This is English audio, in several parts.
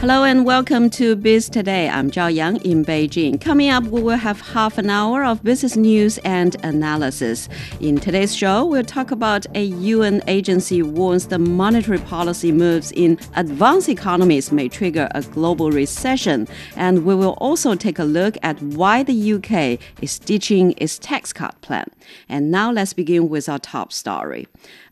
Hello and welcome to Biz Today. I'm Zhao Yang in Beijing. Coming up, we will have half an hour of business news and analysis. In today's show, we'll talk about a UN agency warns the monetary policy moves in advanced economies may trigger a global recession. And we will also take a look at why the UK is ditching its tax cut plan. And now let's begin with our top story.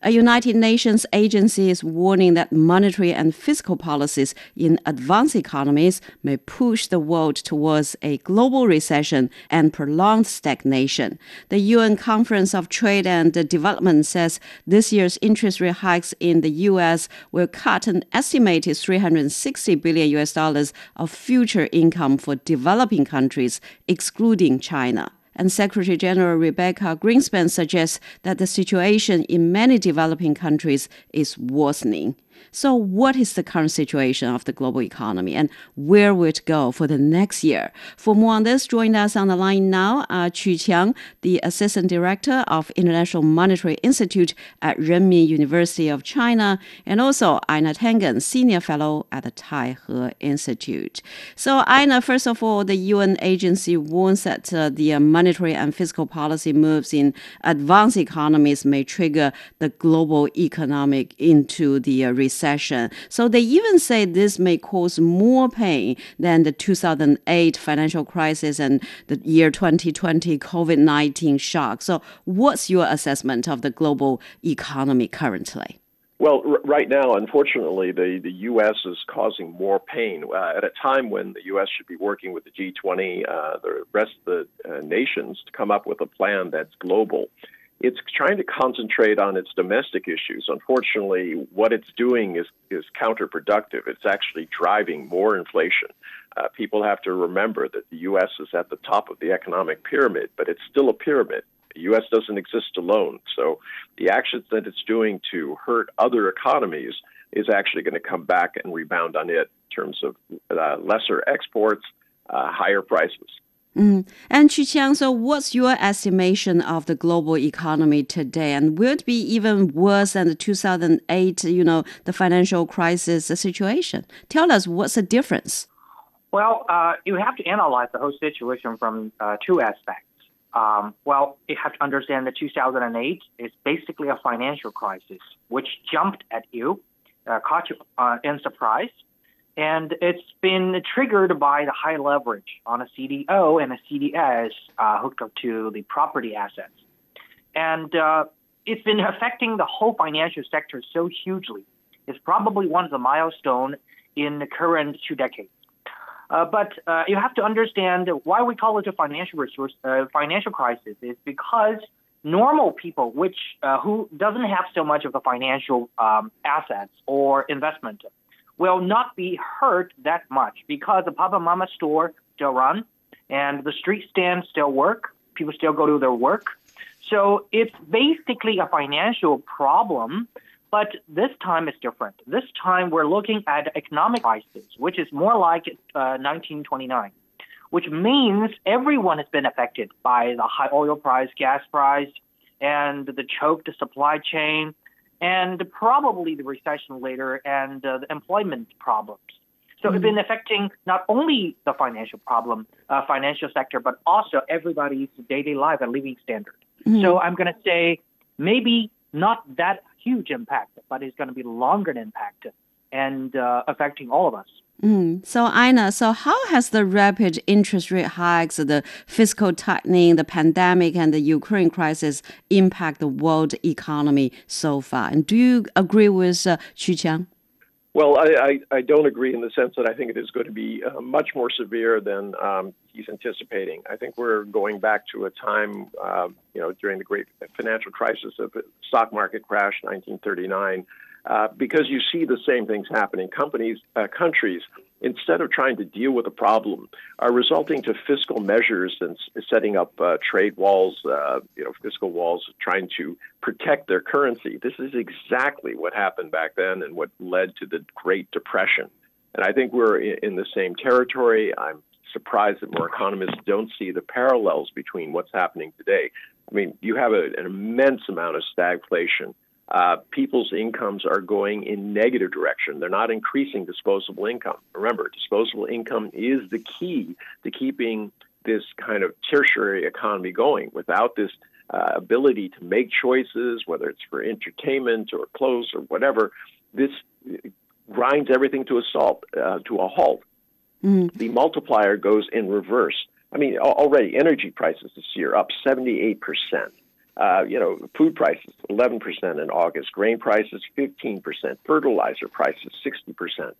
A United Nations agency is warning that monetary and fiscal policies in advanced economies may push the world towards a global recession and prolonged stagnation. The UN Conference of Trade and Development says this year's interest rate hikes in the US will cut an estimated 360 billion US dollars of future income for developing countries, excluding China and Secretary General Rebeca Grynspan suggests that the situation in many developing countries is worsening. So, what is the current situation of the global economy and where will it go for the next year? For more on this, join us on the line now, uh, Qu Qiang, the Assistant Director of International Monetary Institute at Renmin University of China, and also Einar Tangen, Senior Fellow at the Taihe Institute. So, Einar, first of all, the UN agency warns that uh, the monetary and fiscal policy moves in advanced economies may trigger the global economic into the uh, recession. So they even say this may cause more pain than the 2008 financial crisis and the year 2020 COVID 19 shock. So, what's your assessment of the global economy currently? Well, r- right now, unfortunately, the, the U.S. is causing more pain uh, at a time when the U.S. should be working with the G20, uh, the rest of the uh, nations, to come up with a plan that's global it's trying to concentrate on its domestic issues. Unfortunately, what it's doing is, is counterproductive. It's actually driving more inflation. Uh, people have to remember that the U.S. is at the top of the economic pyramid, but it's still a pyramid. The U.S. doesn't exist alone. So the actions that it's doing to hurt other economies is actually going to come back and rebound on it in terms of uh, lesser exports, uh, higher prices. Mm. And Qu Qiang, so what's your estimation of the global economy today? And will it be even worse than the 2008, you know, the financial crisis situation? Tell us what's the difference? Well, uh, you have to analyze the whole situation from uh, two aspects. Um, well, you have to understand that 2008 is basically a financial crisis, which jumped at you, uh, caught you uh, in surprise, and it's been triggered by the high leverage on a CDO and a CDS uh, hooked up to the property assets. And uh, it's been affecting the whole financial sector so hugely. It's probably one of the milestones in the current two decades. Uh, but uh, you have to understand why we call it a financial resource, uh, financial crisis is because normal people, which uh, who doesn't have so much of the financial um, assets or investment, will not be hurt that much because the Papa Mama store still run and the street stands still work. People still go to their work. So it's basically a financial problem, but this time it's different. This time we're looking at economic crisis, which is more like uh, 1929, which means everyone has been affected by the high oil price, gas price, and the choked supply chain and probably the recession later and uh, the employment problems. So mm-hmm. it's been affecting not only the financial problem, uh, financial sector, but also everybody's daily life and living standard. Mm-hmm. So I'm going to say maybe not that huge impact, but it's going to be longer impact and uh, affecting all of us. Mm. So, Einar, so how has the rapid interest rate hikes, the fiscal tightening, the pandemic, and the Ukraine crisis impact the world economy so far? And do you agree with uh, Qu Qiang? Well, I, I, I, don't agree in the sense that I think it is going to be uh, much more severe than um, he's anticipating. I think we're going back to a time, uh, you know, during the great financial crisis of the stock market crash, 1939 uh, because you see the same things happening. Companies, uh, countries, instead of trying to deal with the problem, are resulting to fiscal measures and setting up uh, trade walls, uh, you know, fiscal walls, trying to protect their currency. This is exactly what happened back then and what led to the Great Depression. And I think we're in the same territory. I'm surprised that more economists don't see the parallels between what's happening today. I mean, you have a, an immense amount of stagflation. Uh, people's incomes are going in negative direction. They're not increasing disposable income. Remember, disposable income is the key to keeping this kind of tertiary economy going. Without this uh, ability to make choices, whether it's for entertainment or clothes or whatever, this grinds everything to a salt, uh, to a halt. Mm. The multiplier goes in reverse. I mean, already energy prices this year up 78 percent. Uh, you know, food prices 11 percent in August, grain prices 15 percent, fertilizer prices 60 percent.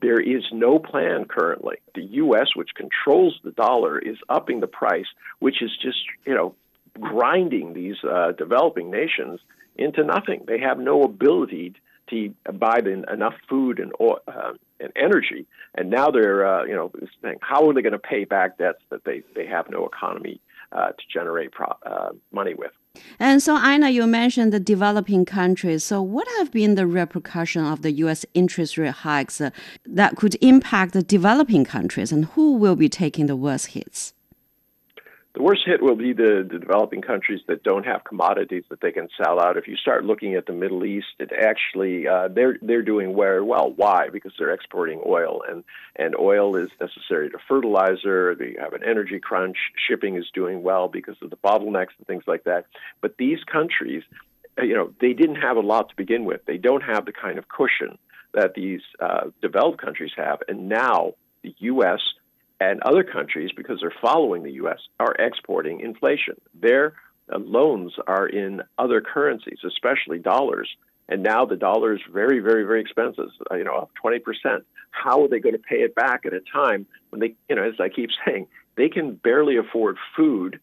There is no plan currently. The U.S., which controls the dollar, is upping the price, which is just you know grinding these uh, developing nations into nothing. They have no ability to buy enough food and oil, uh, and energy, and now they're uh, you know saying how are they going to pay back debts that they they have no economy uh, to generate pro- uh, money with. And so, Einar, you mentioned the developing countries. So, what have been the repercussions of the U.S. interest rate hikes uh, that could impact the developing countries, and who will be taking the worst hits? The worst hit will be the, the developing countries that don't have commodities that they can sell out. If you start looking at the Middle East, it actually uh, they're they're doing very well. Why? Because they're exporting oil, and and oil is necessary to fertilizer. They have an energy crunch. Shipping is doing well because of the bottlenecks and things like that. But these countries, uh, you know, they didn't have a lot to begin with. They don't have the kind of cushion that these uh, developed countries have, and now the U.S and other countries, because they're following the U.S., are exporting inflation. Their uh, loans are in other currencies, especially dollars. And now the dollar is very, very, very expensive, uh, you know, up 20%. How are they going to pay it back at a time when they, you know, as I keep saying, they can barely afford food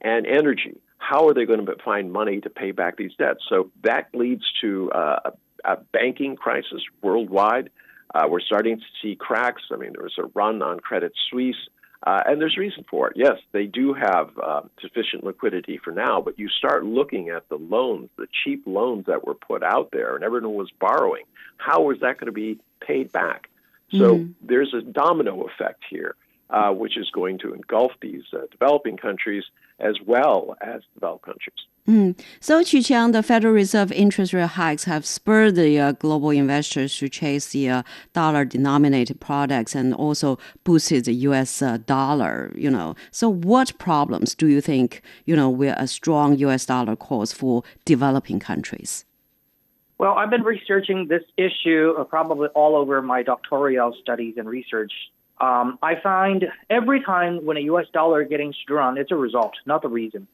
and energy? How are they going to find money to pay back these debts? So that leads to uh, a banking crisis worldwide. Uh, we're starting to see cracks. I mean, there was a run on Credit Suisse, uh, and there's reason for it. Yes, they do have uh, sufficient liquidity for now, but you start looking at the loans, the cheap loans that were put out there, and everyone was borrowing. How is that going to be paid back? So mm-hmm. there's a domino effect here uh, which is going to engulf these uh, developing countries as well as developed countries. Mm. So, Qu Qiang, the Federal Reserve interest rate hikes have spurred the uh, global investors to chase the uh, dollar-denominated products and also boosted the U.S. Uh, dollar. You know, so what problems do you think you know will a strong U.S. dollar cause for developing countries? Well, I've been researching this issue uh, probably all over my doctoral studies and research um, I find every time when a U.S. dollar getting strong, it's a result, not the reason.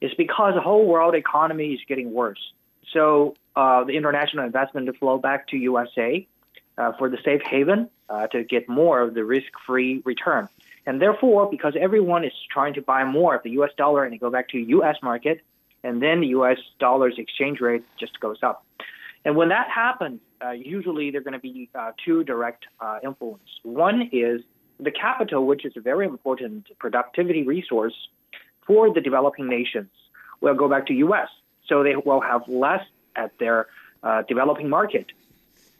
It's because the whole world economy is getting worse. So uh, the international investment to flow back to USA uh, for the safe haven uh, to get more of the risk-free return. And therefore, because everyone is trying to buy more of the U.S. dollar and go back to U.S. market, and then the U.S. dollar's exchange rate just goes up. And when that happens, uh, usually they're going to be uh, two direct uh. One is the capital, which is a very important productivity resource for the developing nations, will go back to U.S. So they will have less at their uh, developing market,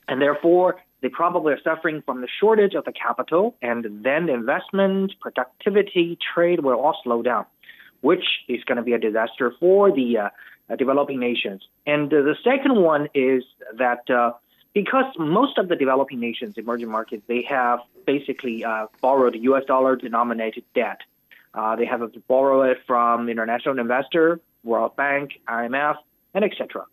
and therefore they probably are suffering from the shortage of the capital, and then the investment, productivity, trade will all slow down, which is going to be a disaster for the uh, developing nations. And uh, the second one is that uh, because most of the developing nations, emerging markets, they have basically uh, borrowed U.S. dollar denominated debt. Uh, they have to borrow it from international investor, World Bank, IMF, and etc.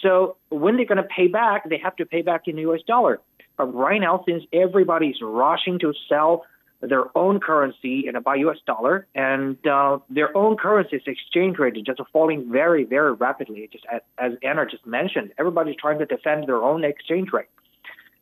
So when they're going to pay back, they have to pay back in U.S. dollar. But right now, since everybody's rushing to sell their own currency in a by U.S. dollar, and uh, their own currency's exchange rate is just falling very, very rapidly. Just as, as Anna just mentioned, everybody's trying to defend their own exchange rate.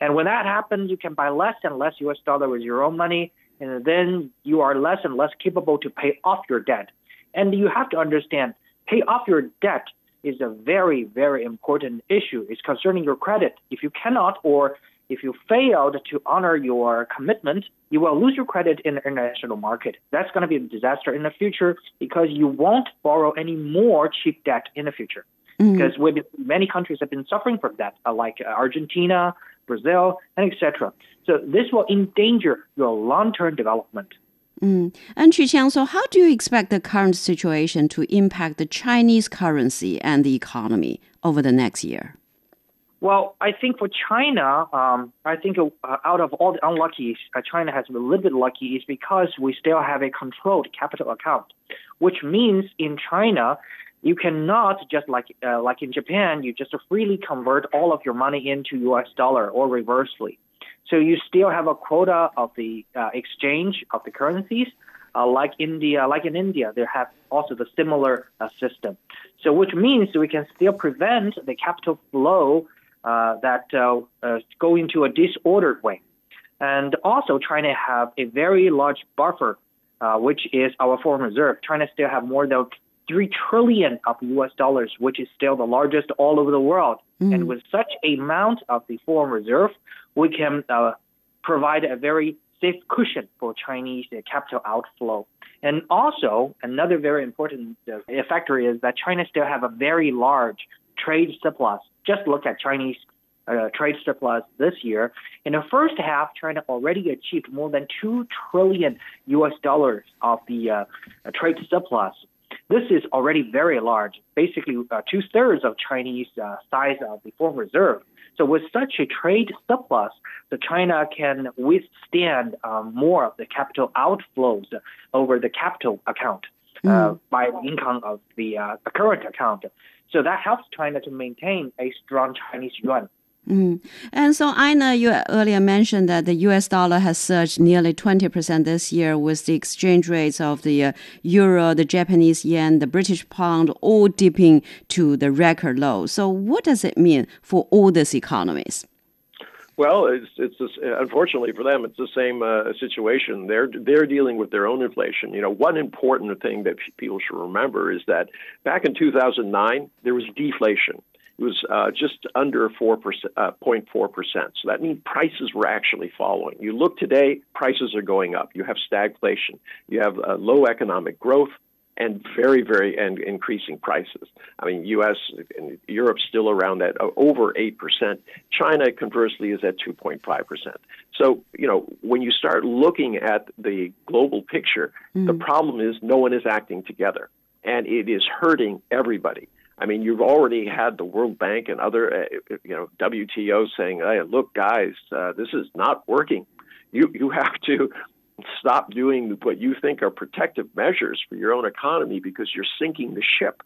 And when that happens, you can buy less and less U.S. dollar with your own money, and then you are less and less capable to pay off your debt. And you have to understand, pay off your debt is a very, very important issue. It's concerning your credit. If you cannot or if you failed to honor your commitment, you will lose your credit in the international market. That's going to be a disaster in the future because you won't borrow any more cheap debt in the future. Mm-hmm. Because many countries have been suffering from that, uh, like Argentina, Brazil, and etc. So this will endanger your long-term development. Mm. And Qiang, so how do you expect the current situation to impact the Chinese currency and the economy over the next year? Well, I think for China, um, I think uh, out of all the unluckies, uh, China has been a little bit lucky is because we still have a controlled capital account, which means in China, you cannot just like uh, like in Japan, you just freely convert all of your money into U.S. dollar or reversely. So you still have a quota of the uh, exchange of the currencies. Uh, like India, like in India, they have also the similar uh, system. So which means we can still prevent the capital flow that uh, uh, go into a disordered way. And also, China have a very large buffer, which is our foreign reserve. China still have more than three trillion of U.S. dollars, which is still the largest all over the world. Mm. And with such amount of the foreign reserve, we can uh, provide a very safe cushion for Chinese uh, capital outflow. And also, another very important uh, factor is that China still have a very large trade surplus. Just look at Chinese uh, trade surplus this year. In the first half, China already achieved more than two trillion U.S. dollars of the uh, trade surplus. This is already very large, basically uh, two thirds of Chinese uh, size of the foreign reserve. So with such a trade surplus, the China can withstand um, more of the capital outflows over the capital account mm. by the income of the uh, current account. So that helps China to maintain a strong Chinese yuan. Mm. And so, Einar, you earlier mentioned that the U.S. dollar has surged nearly 20% this year, with the exchange rates of the uh, euro, the Japanese yen, the British pound all dipping to the record low. So, what does it mean for all these economies? Well, it's it's just, unfortunately for them, it's the same uh, situation. They're they're dealing with their own inflation. You know, one important thing that people should remember is that back in 2009 there was deflation it was uh, just under 4%, uh, 0.4%. So that means prices were actually following. You look today, prices are going up. You have stagflation. You have uh, low economic growth and very, very and increasing prices. I mean, U.S. and Europe still around that uh, over eight percent. China, conversely, is at two point five percent. So, you know, when you start looking at the global picture, mm. the problem is no one is acting together, and it is hurting everybody. I mean, you've already had the World Bank and other, uh, you know, WTO saying, "Hey, look, guys, uh, this is not working. You you have to stop doing what you think are protective measures for your own economy because you're sinking the ship."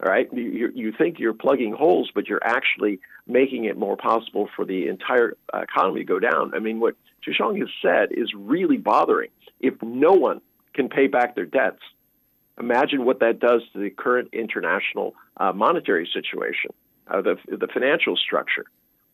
All right, you, you think you're plugging holes, but you're actually making it more possible for the entire economy to go down. I mean, what Chushong has said is really bothering. If no one can pay back their debts, Imagine what that does to the current international uh, monetary situation, uh, the, the financial structure.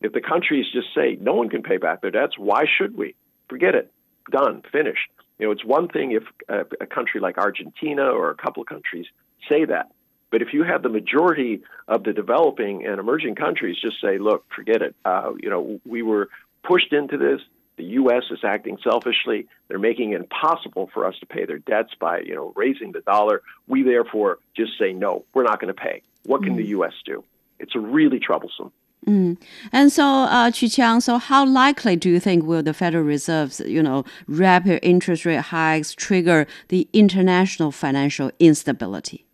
If the countries just say no one can pay back their debts, why should we? Forget it. Done. Finished. You know, it's one thing if a, a country like Argentina or a couple of countries say that. But if you have the majority of the developing and emerging countries just say, look, forget it. Uh, you know, we were pushed into this. The U.S. is acting selfishly. They're making it impossible for us to pay their debts by, you know, raising the dollar. We therefore just say no. We're not going to pay. What can mm. the U.S. do? It's really troublesome. Mm. And so, uh, Qiang, so how likely do you think will the Federal Reserve's, you know, rapid interest rate hikes trigger the international financial instability?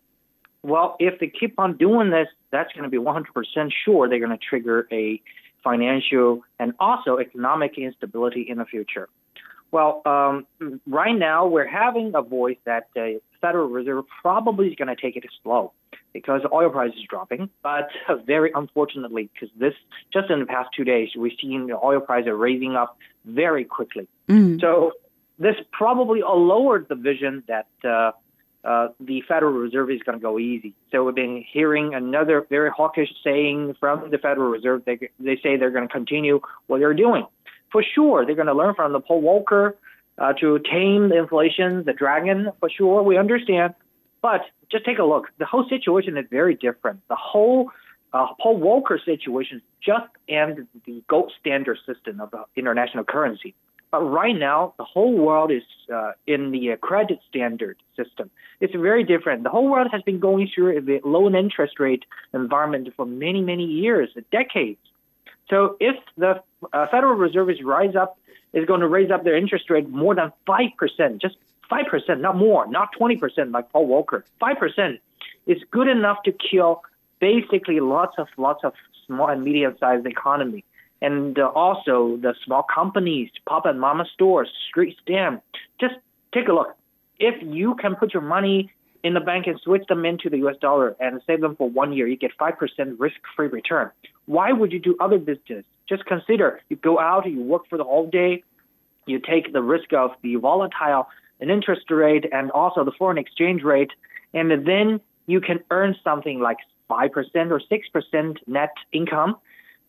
Well, if they keep on doing this, that's going to be 100% sure they're going to trigger a financial, and also economic instability in the future. Well, um, right now we're having a voice that the Federal Reserve probably is going to take it slow because oil price is dropping. But very unfortunately, because this just in the past two days, we've seen the oil price are raising up very quickly. Mm. So this probably lowered the vision that uh, uh, the Federal Reserve is going to go easy. So we've been hearing another very hawkish saying from the Federal Reserve. They, they say they're going to continue what they're doing. For sure, they're going to learn from the Paul Volcker uh, to tame the inflation, the dragon. For sure, we understand. But just take a look. The whole situation is very different. The whole uh, Paul Volcker situation just ended the gold standard system of the international currency. But right now, the whole world is uh, in the credit standard system. It's very different. The whole world has been going through a low interest rate environment for many, many years, decades. So if the uh, Federal Reserve is rise up is going to raise up their interest rate more than five percent, just five percent, not more, not twenty percent like Paul Volcker. five percent is good enough to kill basically lots of lots of small and medium sized economy. And uh, also the small companies, pop and mama stores, street stand. Just take a look. If you can put your money in the bank and switch them into the US dollar and save them for one year, you get 5% risk free return. Why would you do other business? Just consider you go out, you work for the whole day, you take the risk of the volatile interest rate and also the foreign exchange rate, and then you can earn something like 5% or 6% net income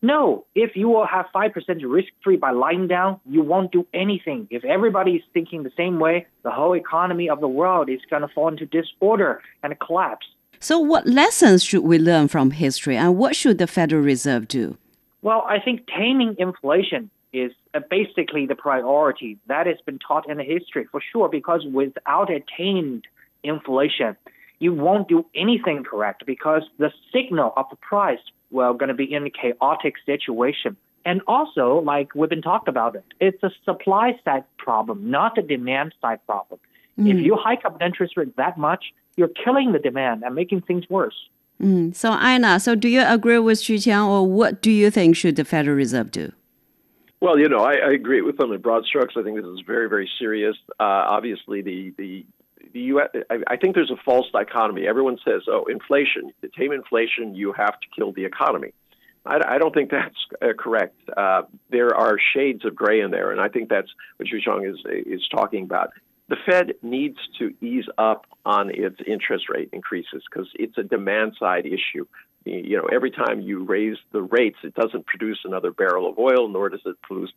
no, if you will have 5% risk free by lying down, you won't do anything. If everybody is thinking the same way, the whole economy of the world is going to fall into disorder and collapse. So, what lessons should we learn from history and what should the Federal Reserve do? Well, I think taming inflation is uh, basically the priority. That has been taught in the history for sure, because without a tamed inflation, you won't do anything correct because the signal of the price well going to be in a chaotic situation. And also, like we've been talked about it, it's a supply side problem, not a demand side problem. Mm. If you hike up interest rate that much, you're killing the demand and making things worse. Mm. So, Einar, so do you agree with Qu Qiang, or what do you think should the Federal Reserve do? Well, you know, I, I agree with them in broad strokes. I think this is very, very serious. Uh, obviously, the the the U.S. I, I think there's a false dichotomy. Everyone says, "Oh, inflation. To tame inflation, you have to kill the economy." I, I don't think that's uh, correct. Uh, there are shades of gray in there, and I think that's what Qu Qiang is is talking about. The Fed needs to ease up on its interest rate increases because it's a demand side issue. You know, every time you raise the rates, it doesn't produce another barrel of oil, nor does it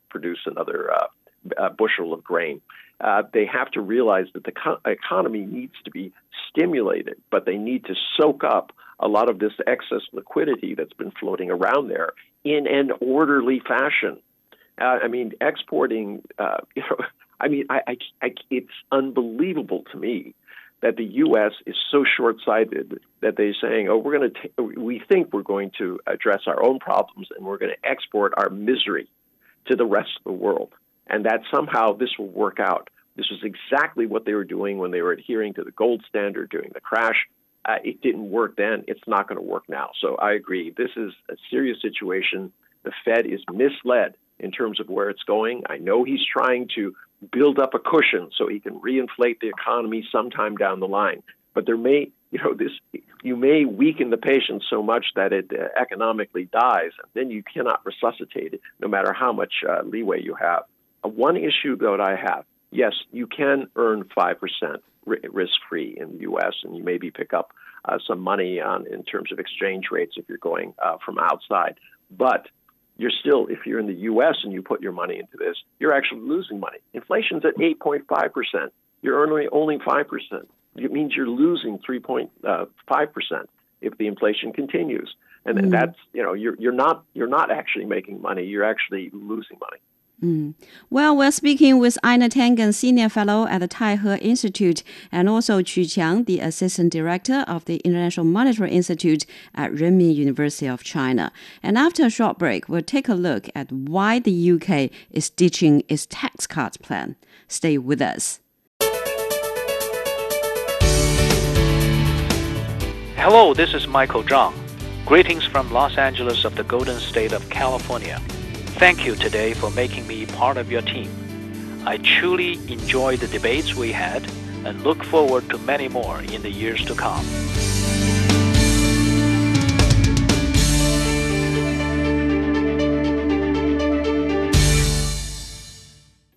produce another uh, bushel of grain uh, they have to realize that the co- economy needs to be stimulated, but they need to soak up a lot of this excess liquidity that's been floating around there in an orderly fashion. Uh, I mean, exporting, uh, you know, I mean, I, I, I, it's unbelievable to me that the U.S. is so short-sighted that they're saying, "Oh, we're going to, we think we're going to address our own problems and we're going to export our misery to the rest of the world." and that somehow this will work out. This was exactly what they were doing when they were adhering to the gold standard during the crash. Uh, it didn't work then. It's not going to work now. So I agree. This is a serious situation. The Fed is misled in terms of where it's going. I know he's trying to build up a cushion so he can reinflate the economy sometime down the line. But there may, you know, this you may weaken the patient so much that it uh, economically dies, and then you cannot resuscitate it, no matter how much uh, leeway you have. Uh, one issue that I have, yes, you can earn 5% risk free in the U.S., and you maybe pick up uh, some money on in terms of exchange rates if you're going uh, from outside. But you're still, if you're in the U.S. and you put your money into this, you're actually losing money. Inflation's at 8.5%. You're earning only 5%. It means you're losing 3.5% uh, if the inflation continues. And mm. that's, you know, you're, you're, not, you're not actually making money. You're actually losing money. Mm. Well, we're speaking with Einar Tangen, Senior Fellow at the Taihe Institute, and also Qu Qiang, the Assistant Director of the International Monetary Institute at Renmin University of China. And after a short break, we'll take a look at why the UK is ditching its tax cuts plan. Stay with us. Hello, this is Michael Zhang. Greetings from Los Angeles of the Golden State of California. Thank you today for making me part of your team. I truly enjoyed the debates we had and look forward to many more in the years to come.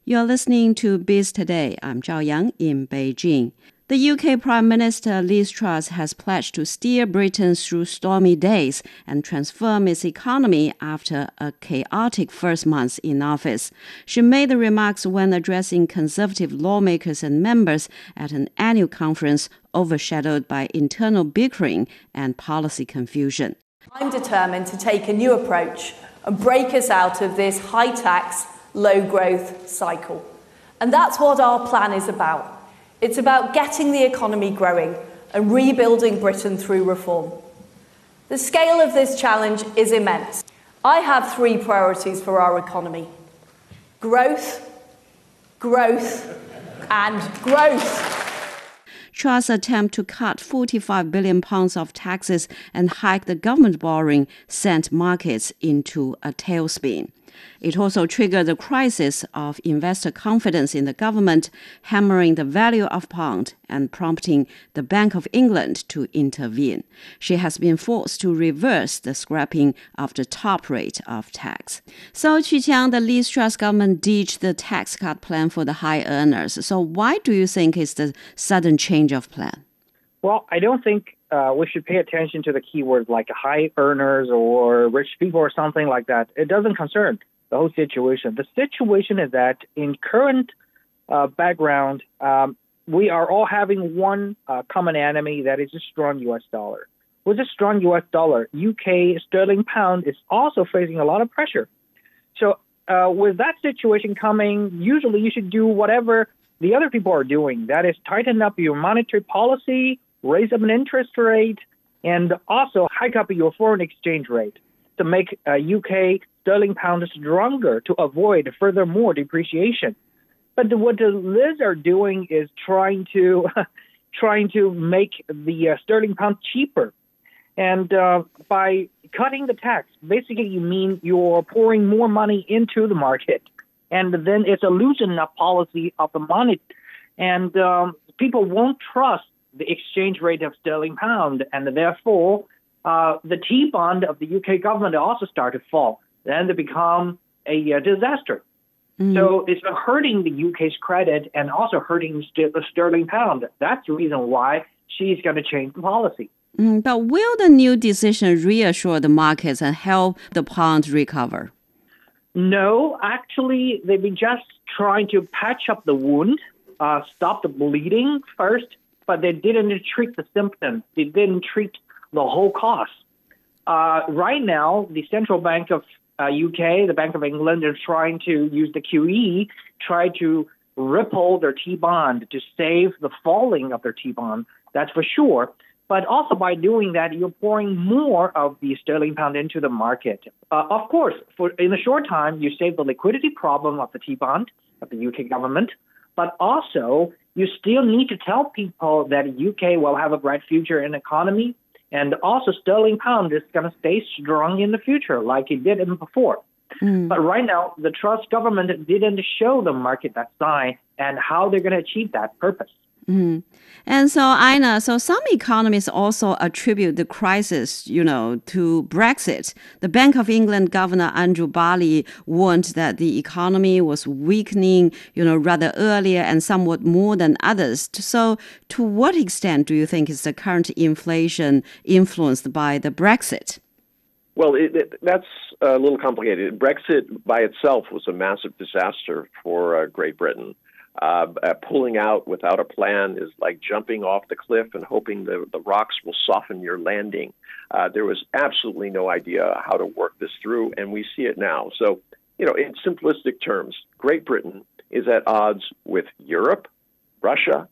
You're listening to Biz Today. I'm Zhao Yang in Beijing. The UK Prime Minister Liz Truss has pledged to steer Britain through stormy days and transform its economy after a chaotic first month in office. She made the remarks when addressing Conservative lawmakers and members at an annual conference overshadowed by internal bickering and policy confusion. I'm determined to take a new approach and break us out of this high tax, low growth cycle. And that's what our plan is about. It's about getting the economy growing and rebuilding Britain through reform. The scale of this challenge is immense. I have three priorities for our economy growth, growth, and growth. Truss attempt to cut 45 billion pounds of taxes and hike the government borrowing sent markets into a tailspin. It also triggered the crisis of investor confidence in the government, hammering the value of pound and prompting the Bank of England to intervene. She has been forced to reverse the scrapping of the top rate of tax. So, Qu Qiang, the Liz Truss government ditched the tax cut plan for the high earners. So, why do you think it's the sudden change of plan? Well, I don't think uh, we should pay attention to the keywords like high earners or rich people or something like that. It doesn't concern the whole situation. The situation is that in current uh, background, um, we are all having one uh, common enemy that is a strong U.S. dollar. With a strong U.S. dollar, UK sterling pound is also facing a lot of pressure. So uh, with that situation coming, usually you should do whatever the other people are doing. That is, tighten up your monetary policy, raise up an interest rate, and also hike up your foreign exchange rate to make uh, UK sterling pound stronger to avoid furthermore depreciation. But what the Liz are doing is trying to trying to make the uh, sterling pound cheaper, and uh, by cutting the tax, basically you mean you're pouring more money into the market, and then it's a loosen up policy of the money, and um, people won't trust the exchange rate of sterling pound, and therefore uh, the T bond of the UK government also start to fall. Then they become a uh, disaster. Mm. So it's hurting the UK's credit and also hurting st- the sterling pound. That's the reason why she's going to change the policy. Mm, but will the new decision reassure the markets and help the pound recover? No, actually, they've been just trying to patch up the wound, uh, stop the bleeding first, but they didn't treat the symptoms. They didn't treat the whole cost. Uh, right now, the central bank of uh, UK, the Bank of England, are trying to use the QE, try to ripple their T bond to save the falling of their T bond. That's for sure. But also by doing that, you're pouring more of the sterling pound into the market. Uh, of course, for in the short time, you save the liquidity problem of the T bond of the UK government. But also, you still need to tell people that UK will have a bright future in economy and also, sterling pound is going to stay strong in the future, like it did in before. Mm. But right now, the Truss government didn't show the market that sign and how they're going to achieve that purpose. Mm. And so, Einar, so some economists also attribute the crisis, you know, to Brexit. The Bank of England Governor Andrew Bailey warned that the economy was weakening, you know, rather earlier and somewhat more than others. So, to what extent do you think is the current inflation influenced by the Brexit? Well, it, it, that's a little complicated. Brexit by itself was a massive disaster for uh, Great Britain. Uh, uh, pulling out without a plan is like jumping off the cliff and hoping the, the rocks will soften your landing. Uh, there was absolutely no idea how to work this through, and we see it now. So, you know, in simplistic terms, Great Britain is at odds with Europe, Russia,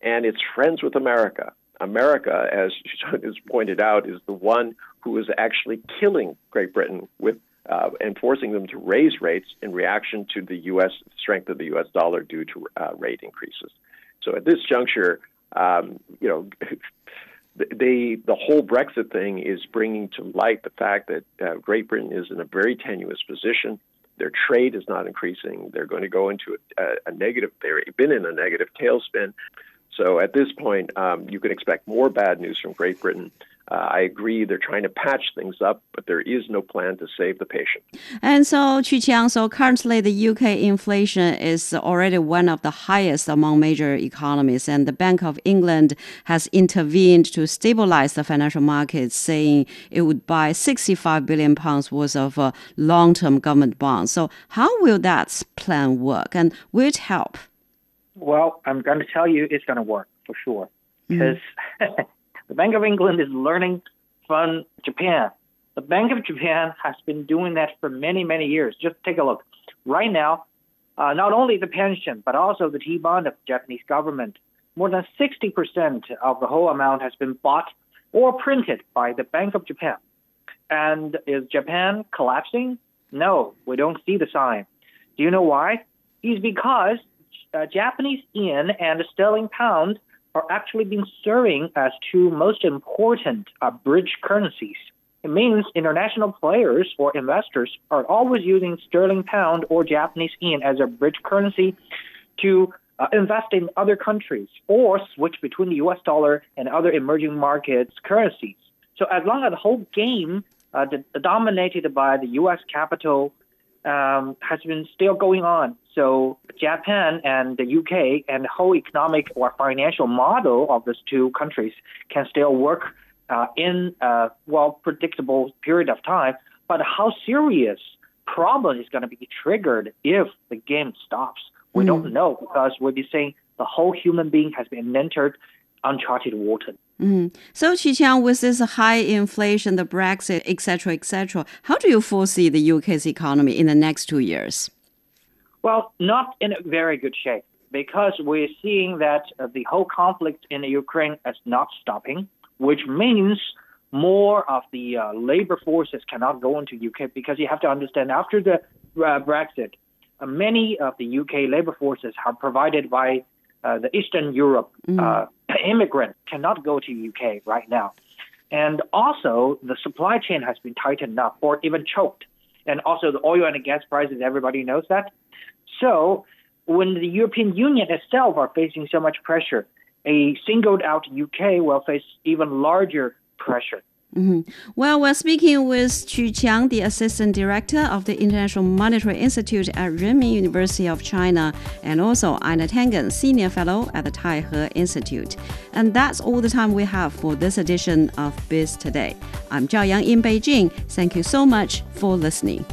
and it's friends with America. America, as is pointed out, is the one who is actually killing Great Britain with uh, and forcing them to raise rates in reaction to the U.S. strength of the U.S. dollar due to uh, rate increases. So at this juncture, um, you know, they the whole Brexit thing is bringing to light the fact that uh, Great Britain is in a very tenuous position. Their trade is not increasing. They're going to go into a, a negative. They've been in a negative tailspin. So at this point, um, you can expect more bad news from Great Britain. Uh, I agree they're trying to patch things up, but there is no plan to save the patient. And so, Qu Qiang, so currently the UK inflation is already one of the highest among major economies, and the Bank of England has intervened to stabilize the financial markets, saying it would buy 65 billion pounds worth of uh, long-term government bonds. So, how will that plan work, and will it help? Well, I'm going to tell you it's going to work for sure because. Mm. The Bank of England is learning from Japan. The Bank of Japan has been doing that for many, many years. Just take a look. Right now, uh, not only the pension, but also the T bond of the Japanese government, more than 60% of the whole amount has been bought or printed by the Bank of Japan. And is Japan collapsing? No, we don't see the sign. Do you know why? It's because uh, Japanese yen and sterling pound are actually being serving as two most important uh, bridge currencies. It means international players or investors are always using sterling pound or Japanese yen as a bridge currency to uh, invest in other countries or switch between the US dollar and other emerging markets currencies. So as long as the whole game uh, the, dominated by the US capital um, has been still going on. So Japan and the UK and the whole economic or financial model of these two countries can still work uh, in a well predictable period of time. But how serious problem is going to be triggered if the game stops? We mm. don't know because we'll be saying the whole human being has been entered uncharted water. Mm. So, Qu Qiang, with this high inflation, the Brexit, etc., etc., how do you foresee the UK's economy in the next two years? Well, not in a very good shape because we're seeing that uh, the whole conflict in Ukraine is not stopping, which means more of the uh, labor forces cannot go into UK because you have to understand after the uh, Brexit, uh, many of the UK labor forces are provided by uh, the Eastern Europe mm. Immigrants cannot go to UK right now. And also, the supply chain has been tightened up or even choked. And also, the oil and gas prices, everybody knows that. So, when the European Union itself are facing so much pressure, a singled out UK will face even larger pressure. Mm-hmm. Well, we're speaking with Qu Qiang, the Assistant Director of the International Monetary Institute at Renmin University of China, and also Einar Tangen, Senior Fellow at the Taihe Institute. And that's all the time we have for this edition of Biz Today. I'm Zhao Yang in Beijing. Thank you so much for listening.